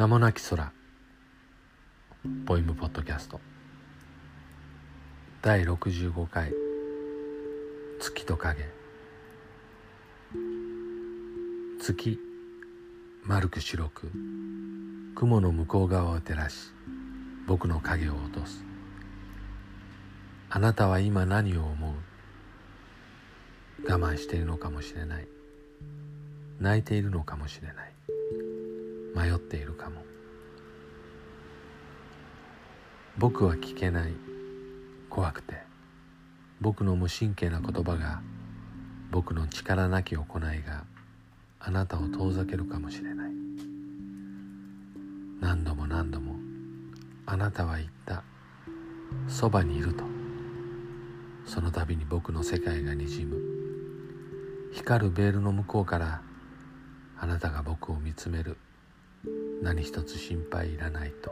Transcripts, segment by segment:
名もなき空。ポイムポッドキャスト。第65回。月と影。月。丸く白く。雲の向こう側を照らし僕の影を落とす。あなたは今何を思う？我慢しているのかもしれない。泣いているのかもしれない。迷っているかも。僕は聞けない。怖くて。僕の無神経な言葉が。僕の力なき行いが。あなたを遠ざけるかもしれない。何度も何度も。あなたは言った。そばにいると。その度に僕の世界がにじむ。光るベールの向こうから。あなたが僕を見つめる。何一つ心配いらないと。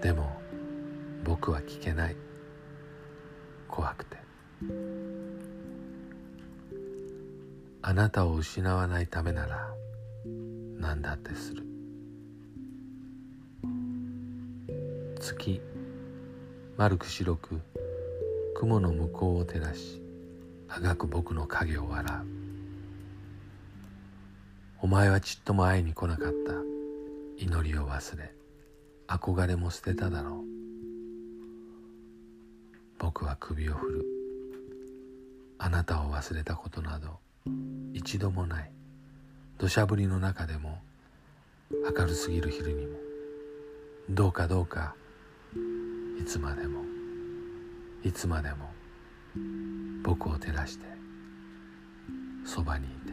でも僕は聞けない。怖くて。あなたを失わないためなら何だってする。月丸く白く雲の向こうを照らしあがく僕の影を笑う。お前はちっとも会いに来なかった。祈りを忘れ憧れも捨てただろう。僕は首を振る。あなたを忘れたことなど一度もない。土砂降りの中でも明るすぎる昼にも。どうかどうかいつまでもいつまでも僕を照らしてそばにいて。